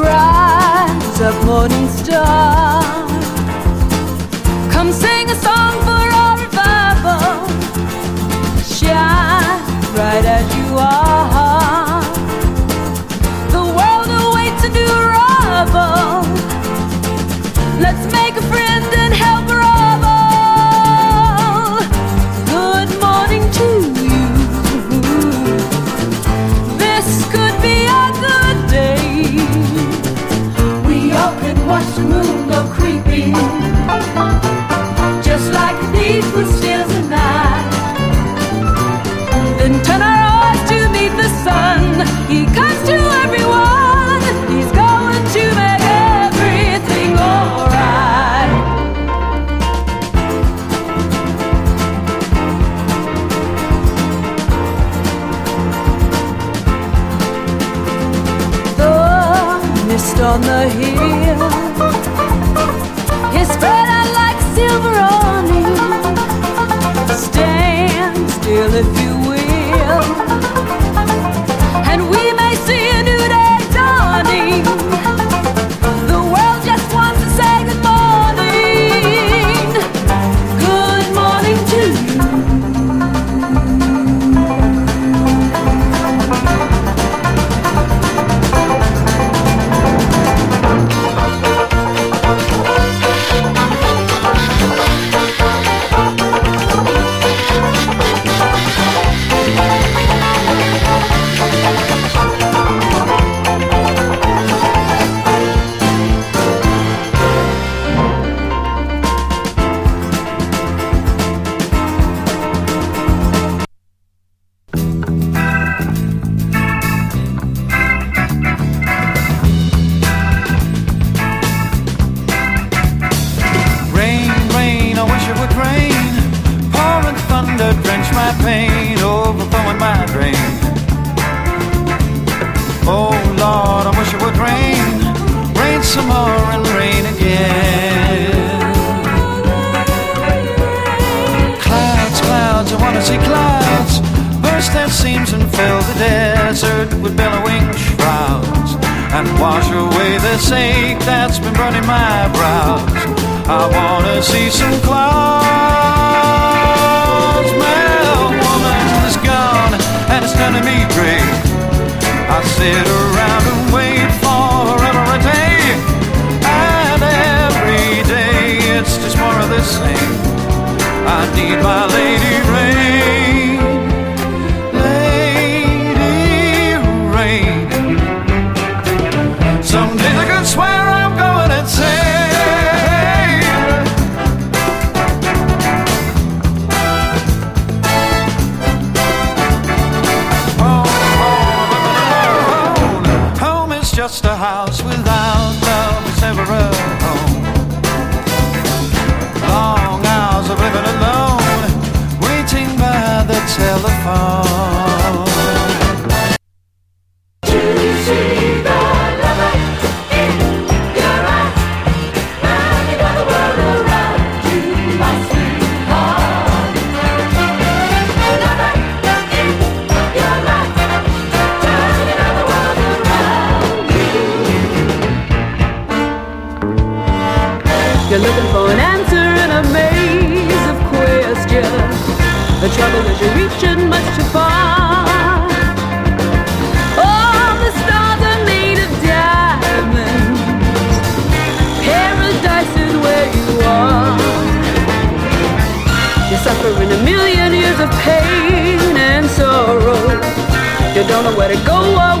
bright as a morning star. Come sing a song for our revival. Shine bright as you are. The world awaits a new arrival. Let's make a on the hill. His spread out like silver awning. Stand still if you will, drench my pain, overflowing my drain. Oh Lord, I wish it would rain. Rain some more and rain again. Clouds, clouds, I wanna see clouds. Burst their seams and fill the desert with billowing shrouds. And wash away this ache that's been burning my brows. I wanna see some clouds. Just a house without love. It's never a home. Long hours of living alone, waiting by the telephone. You're looking for an answer in a maze of questions. The trouble is you're reaching much too far. All the stars are made of diamonds. Paradise is where you are. You're suffering a million years of pain and sorrow. You don't know where to go or